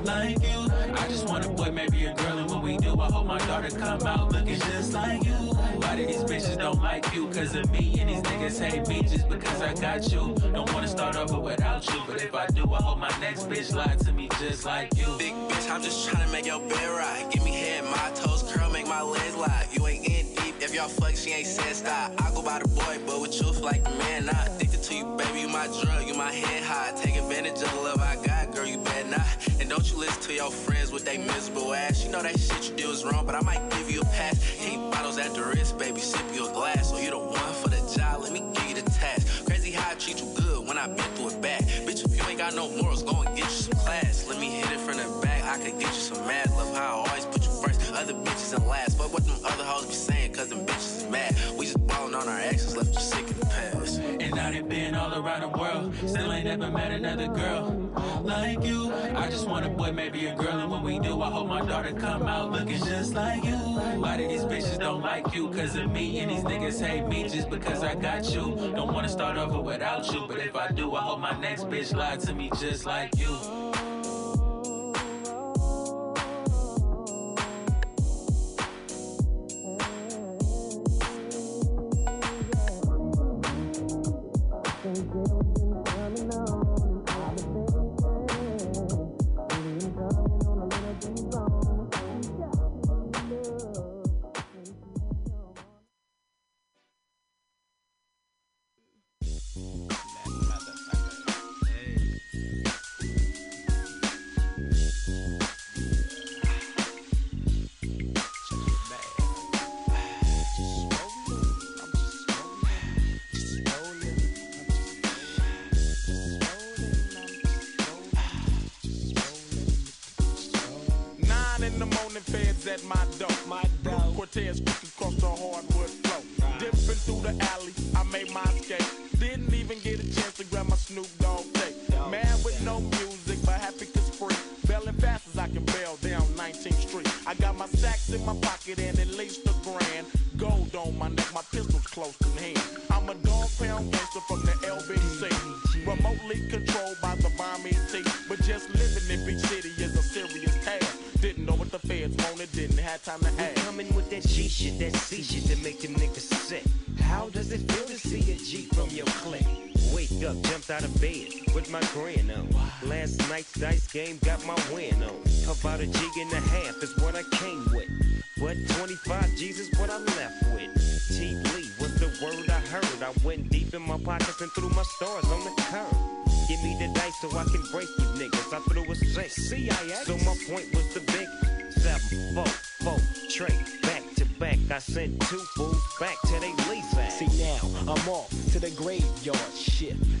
[SPEAKER 18] like you. I just want a boy, maybe a girl, and when we do, I hope my daughter come out looking just like you. Why do these bitches don't like you? Cause of me, and these niggas hate me just because I got you. Don't wanna start over without you, but if I do, I hope my next bitch lie to me just like you.
[SPEAKER 19] Big bitch, I'm just tryna make your bed right. Give me head, my toes curl, make my legs lie. You ain't in y'all fuck, she ain't said stop. I go by the boy, but with feel like the man. Not addicted to you, baby, you my drug, you my head high. Take advantage of the love I got, girl, you better not. And don't you listen to your friends with they miserable ass. You know that shit you do is wrong, but I might give you a pass. Keep bottles at the wrist, baby, sip you a glass. So you the one for the job, let me give you the task. Crazy how I treat you good when I been through it bad. Bitch, if you ain't got no morals, go and get you some class. Let me hit it from the back, I could get you some mad love. How I always put other bitches in last. Fuck what them other hoes be saying, cause them bitches is mad. We just ballin' on our exes, left you sick in the past.
[SPEAKER 18] And I done been all around the world, still ain't never met another girl like you. I just want a boy, maybe a girl, and when we do, I hope my daughter come out looking just like you. Why do these bitches don't like you? Cause of me, and these niggas hate me just because I got you. Don't wanna start over without you, but if I do, I hope my next bitch lie to me just like
[SPEAKER 20] you.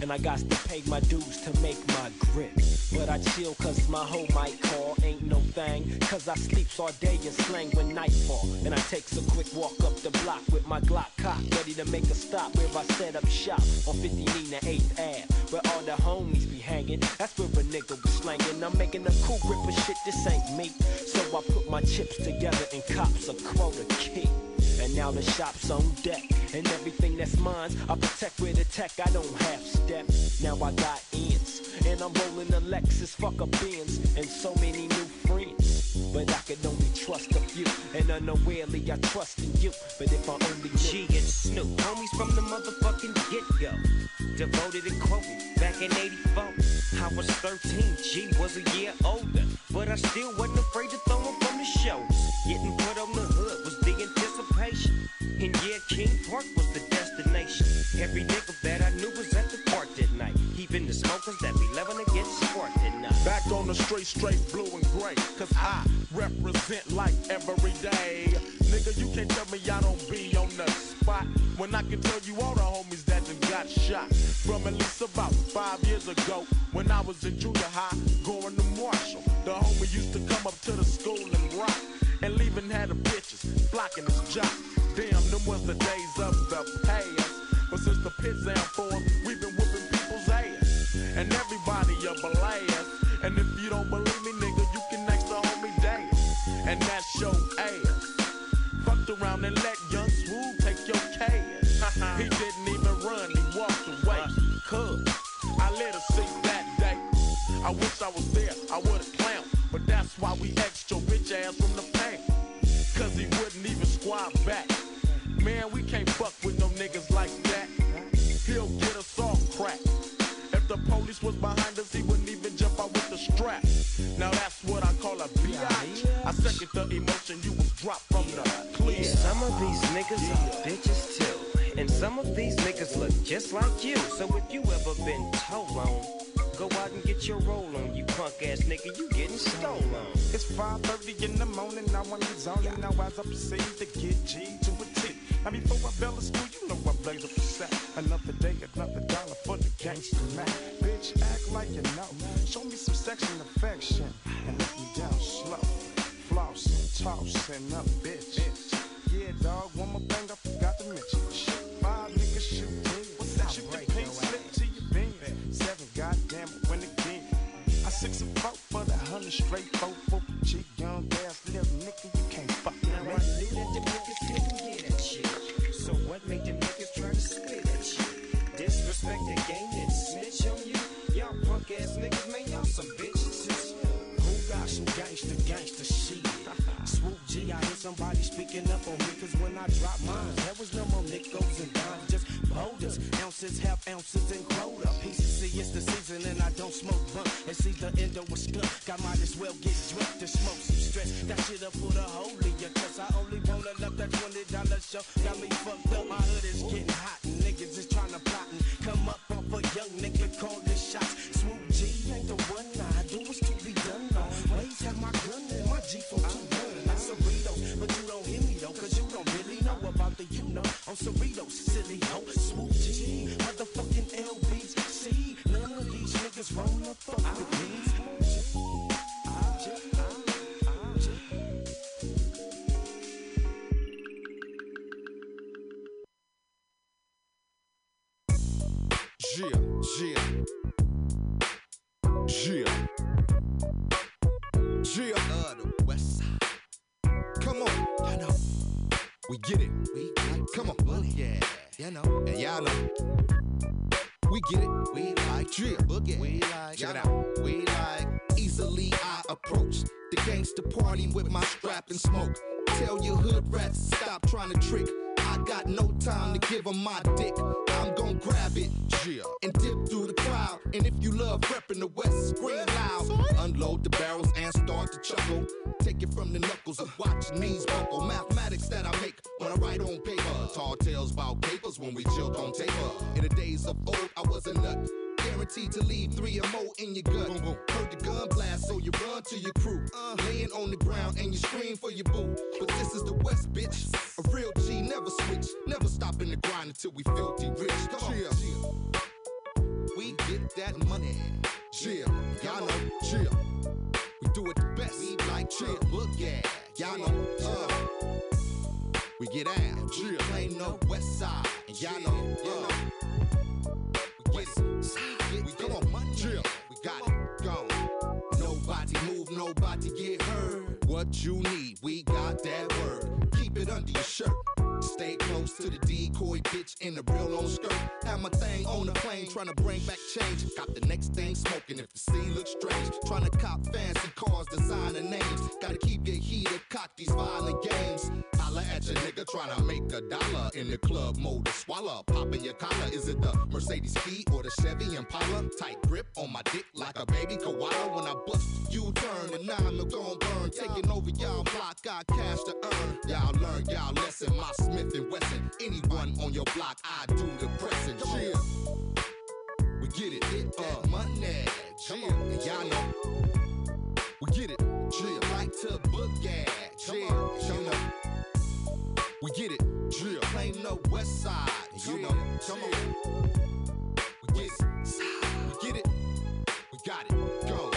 [SPEAKER 16] And I got to pay my dues to make my grip. But I chill cause my hoe might call. Ain't no thing, cause I sleeps all day and slang when nightfall. And I takes a quick walk up the block with my Glock cock, ready to make a stop where I set up shop on 50 Nina 8th Ave. Where all the homies be hanging. That's where a nigga was slanging. I'm making a cool grip of shit, this ain't me. So I put my chips together and cops a quota key. And now the shop's on deck. And everything that's mine, I a tech. I don't half step. Now I got ends. And I'm rolling a Lexus, fuck a Benz. And so many new friends. But I can only trust a few. And unawarely I trust in you. But if I only knew.
[SPEAKER 20] G and Snoop, homies from the motherfucking get-go. Devoted and quoted back in 84. I was 13, G was a year older. But I still wasn't
[SPEAKER 21] straight, blue and gray. Cause I represent like every day. Nigga, you can't tell me I don't be on the spot. When I can tell you all the homies that done got shot. From at least about five years ago. When I was in junior
[SPEAKER 22] second the emotion you was dropped from the clear.
[SPEAKER 20] Some of these niggas are bitches too. And some of these niggas look just like you. So if you ever been told on, go out and get your roll on, you punk ass nigga, you getting stolen.
[SPEAKER 23] It's 5.30 in the morning, now I'm in zoning. Now as I proceed to get G to a T. Now before I bell the school, you know I blaze up a set. Another day, another dollar for the gangster man. Bitch, act like you know. Show me some sex and affection. And let me down slow. Tossing up, bitch. Yeah, dog, one more thing I forgot to mention. Shoot five niggas, shoot that? Shoot the pink slip to your beam. Seven, goddamn it, win again. I six and four for the hundred straight four ounces, and quota. PCC, it's the season, and I don't smoke blunt. It's either endo or skunk. I might as well get drunk to smoke some stress. That shit up for the hole in cause I only wanna love that $20 show. Got me
[SPEAKER 24] get it. We like Come on. Boogie. Yeah. You know. And y'all know. We get it. We like drill. Boogie. We like. Check it out. We like. Easily I approach the gangster party with my strap and smoke. Tell your hood rats stop trying to trick. I got no time to give give 'em my dick. I'm gon' grab it yeah, and dip through the crowd. And if you love reppin' the West, scream loud. Unload the barrels and to chuckle. Take it from the knuckles and watch knees buckle. Mathematics that I make when I write on paper. Tall tales about capers when we chilled on taper. In the days of old, I was a nut. Guaranteed to leave three or more in your gut. Heard the gun blast, so you run to your crew. Uh. Laying on the ground and you scream for your boo. But this is the West, bitch. A real G never switch. Never stop in the grind until we filthy rich. Come on. We get that money. Chill, y'all know, chill. We do it the best. We like chill. Look, yeah, y'all know, uh, we get out. Chill. Ain't no west side. And y'all know, uh, we get it. We come on, money. Chill. We got it. Gone. Nobody move, nobody get hurt. What you need, we got that word. Keep it under your shirt. Stay close to the decoy bitch in the real long skirt. Have my thing on the plane, trying to bring back change. Got the next thing smoking if the scene looks strange. Trying to cop fancy cars, designer names. Gotta keep your heater cocked, these violent games. Holla at your nigga trying to make a dollar in the club mode. To swallow, popping your collar. Is it the Mercedes P or the Chevy Impala? Tight grip on my dick like a baby koala. When I bust, you turn and I'm gon' burn. Taking over y'all block, got cash to earn. Y'all learn, y'all lesson. My Smith and Wesson. Anyone on your block, I do the pressing. Chill. We get it, get that money. Chill, and y'all know. We get it, chill. Like to book, yeah. Chill. We get it, drill. Claim no west side, you know. Come on. We get it, we get it. We got it, go.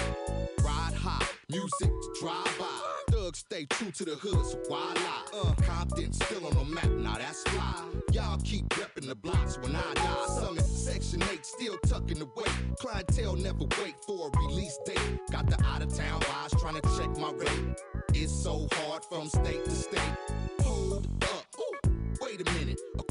[SPEAKER 24] Ride high, music to drive by. Thugs stay true to the hood, so why lie? Uh, Compton still on the map, now that's fly. Y'all keep repping the blocks when I die. Summit, Section 8 still tucking away. Clientele never wait for a release date. Got the out of town guys trying to check my rate. It's so hard from state to state.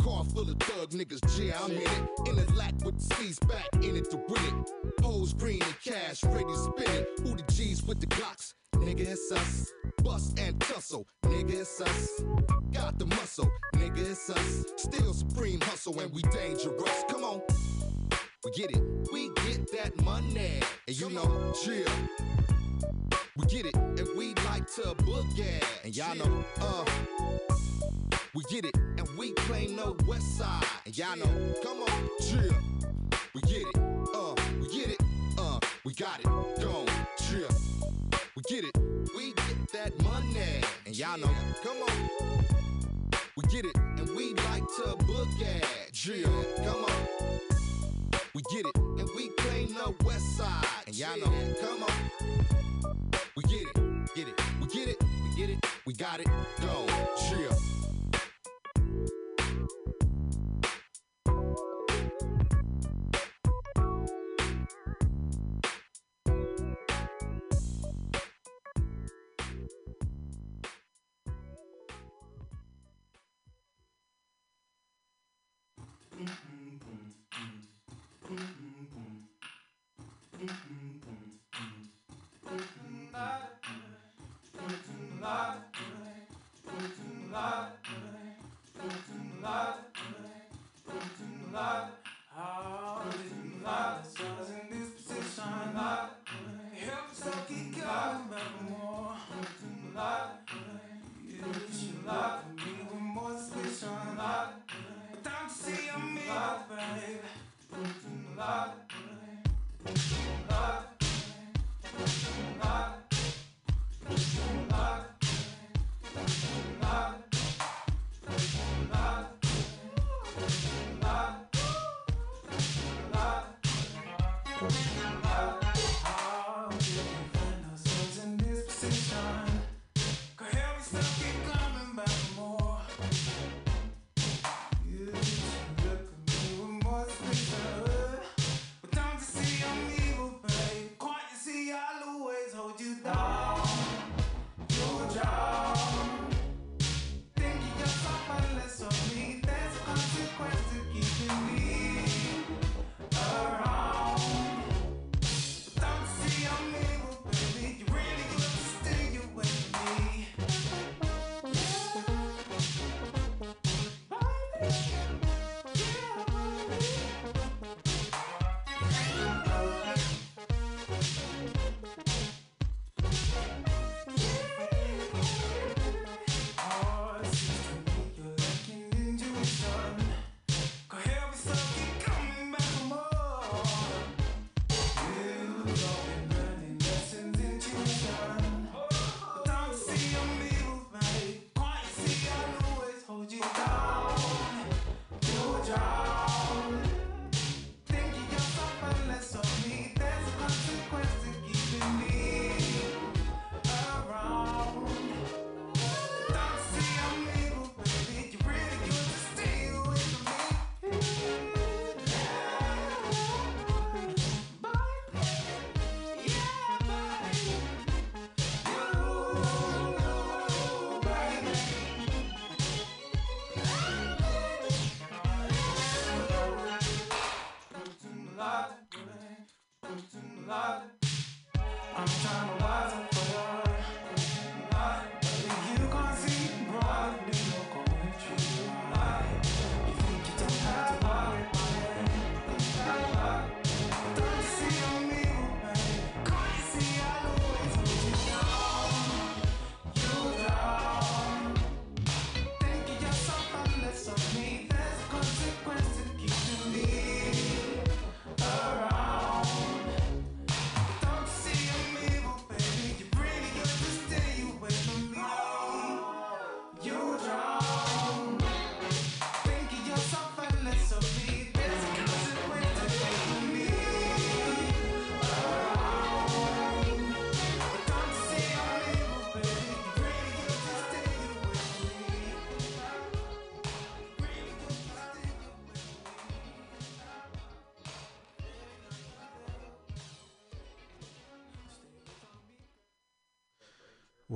[SPEAKER 24] Car full of thug niggas, yeah, I'm in it. In the lack with the C's back in it to win it. Hoes green and cash, ready to spin it. Who the G's with the Glocks? Nigga,
[SPEAKER 25] it's us. Bust and tussle, nigga, it's us. Got the muscle, nigga, it's us. Still supreme hustle and we dangerous. Come on. We get it. We get that money. And you know, chill. We get it. And we like to boogie. And y'all know, uh. We get it. And we claim the west side. And y'all know, come on, chill. We get it. Uh, we get it. Uh, we got it. Go on, chill. We get it. We get that money. And y'all know, come on. We get it. And we like to boogie. Chill. Come on. We get it, and we claim the west side. And y'all know, come on. We get it, get it, we get it, we get it, we got it, go, chill.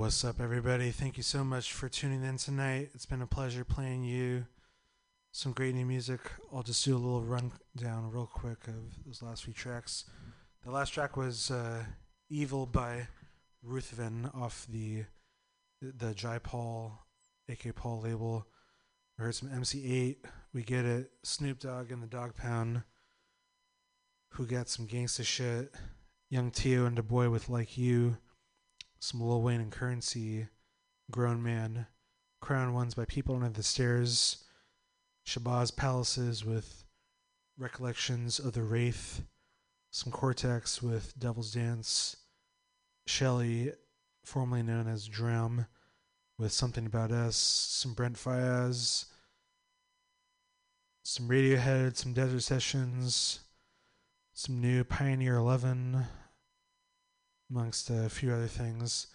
[SPEAKER 2] What's up, everybody? Thank you so much for tuning in tonight. It's been a pleasure playing you some great new music. I'll just do a little rundown real quick of those last few tracks. The last track was uh, Evil by Ruthven off the the Jai Paul, AK Paul label. We heard some MC Eiht. We get it. Snoop Dogg and the Dog Pound. Who got some gangsta shit? Young Tio and the boy with Like You. Some Lil Wayne and Curren$y. Grown Man. Crown Ones by People Under the Stairs. Shabazz Palaces with Recollections of the Wraith. Some Cortex with Devil's Dance. Shelley, formerly known as DRAM, with Something About Us. Some Brent Faiyaz. Some Radiohead, some Desert Sessions. Some new Pioneer 11, amongst a few other things.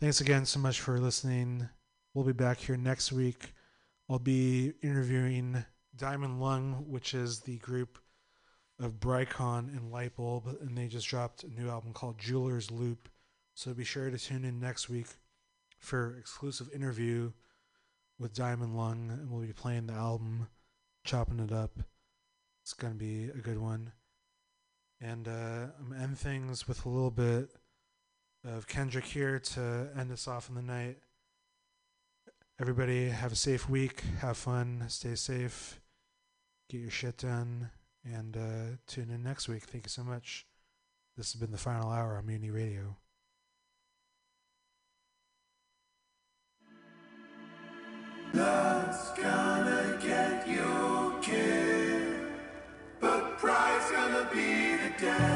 [SPEAKER 2] Thanks again so much for listening. We'll be back here next week. I'll be interviewing Diamond Lung, which is the group of Brycon and Lightbulb, and they just dropped a new album called Jeweler's Loop. So be sure to tune in next week for exclusive interview with Diamond Lung, and we'll be playing the album, chopping it up. It's gonna be a good one. And uh, I'm gonna end things with a little bit of Kendrick here to end us off in the night. Everybody have a safe week, have fun, stay safe, get your shit done, and uh, tune in next week. Thank you so much. This has been the final hour on Mutiny Radio.
[SPEAKER 25] Love's gonna get you but pride's gonna be the death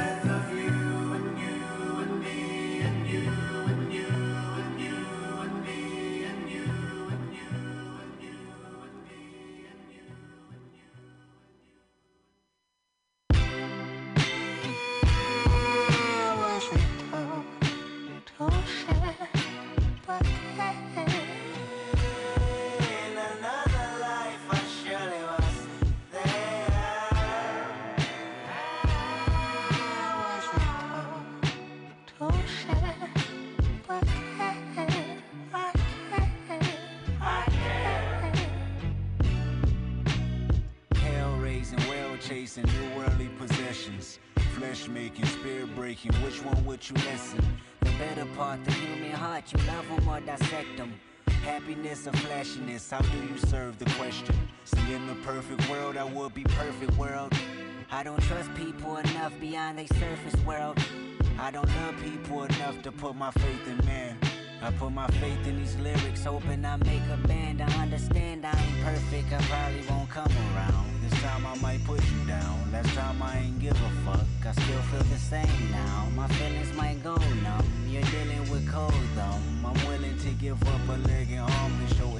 [SPEAKER 26] how do you serve the question? See, in the perfect world, I would be perfect world.
[SPEAKER 27] I don't trust people enough beyond their surface world.
[SPEAKER 26] I don't love people enough to put my faith in man. I put my faith in these lyrics,
[SPEAKER 27] Hoping I make a band I understand I ain't perfect, I probably won't come around.
[SPEAKER 26] This time I might put you down. Last time I ain't give a fuck.
[SPEAKER 27] I still feel the same now. My feelings might go numb. You're dealing with cold thumb.
[SPEAKER 26] I'm willing to give up a leg and arm to show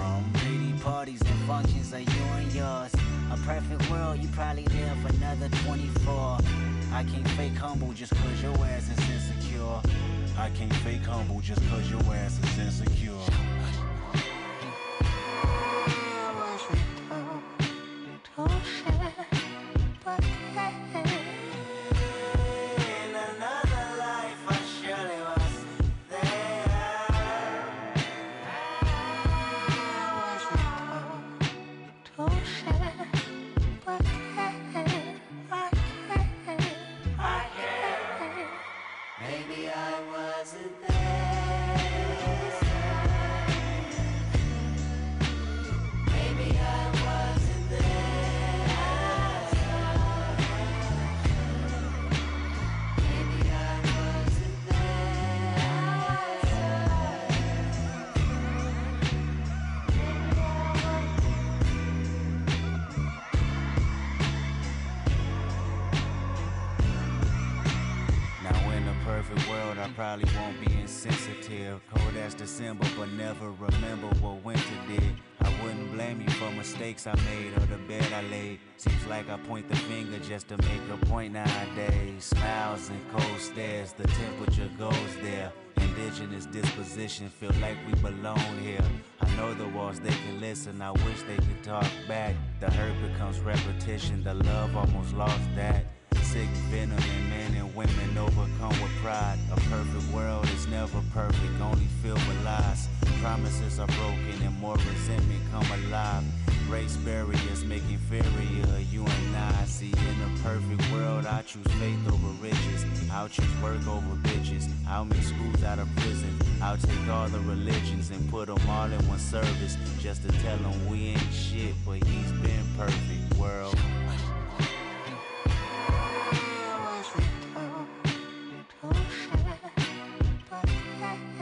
[SPEAKER 26] from.
[SPEAKER 27] Lady parties and functions are you and yours. A perfect world, you probably live another 24.
[SPEAKER 26] I can't fake humble just cause your ass is insecure. I can't fake humble just cause your ass is insecure. Probably won't be insensitive. Cold as December, but never remember what winter did. I wouldn't blame you for mistakes I made or the bed I laid. Seems like I point the finger just to make a point nowadays. Smiles and cold stares, the temperature goes there. Indigenous disposition, feel like we belong here. I know the walls they can listen, I wish they could talk back. The hurt becomes repetition, the love almost lost that. Sick venom in men and women overcome with pride. A perfect world is never perfect, only filled with lies. promises are broken and more resentment come alive. Race barriers make inferior you and I. See, in a perfect world, I choose faith over riches. I'll choose work over bitches. I'll make schools out of prison. I'll take all the religions and put them all in one service. Just to tell them we ain't shit, but he's been perfect. World.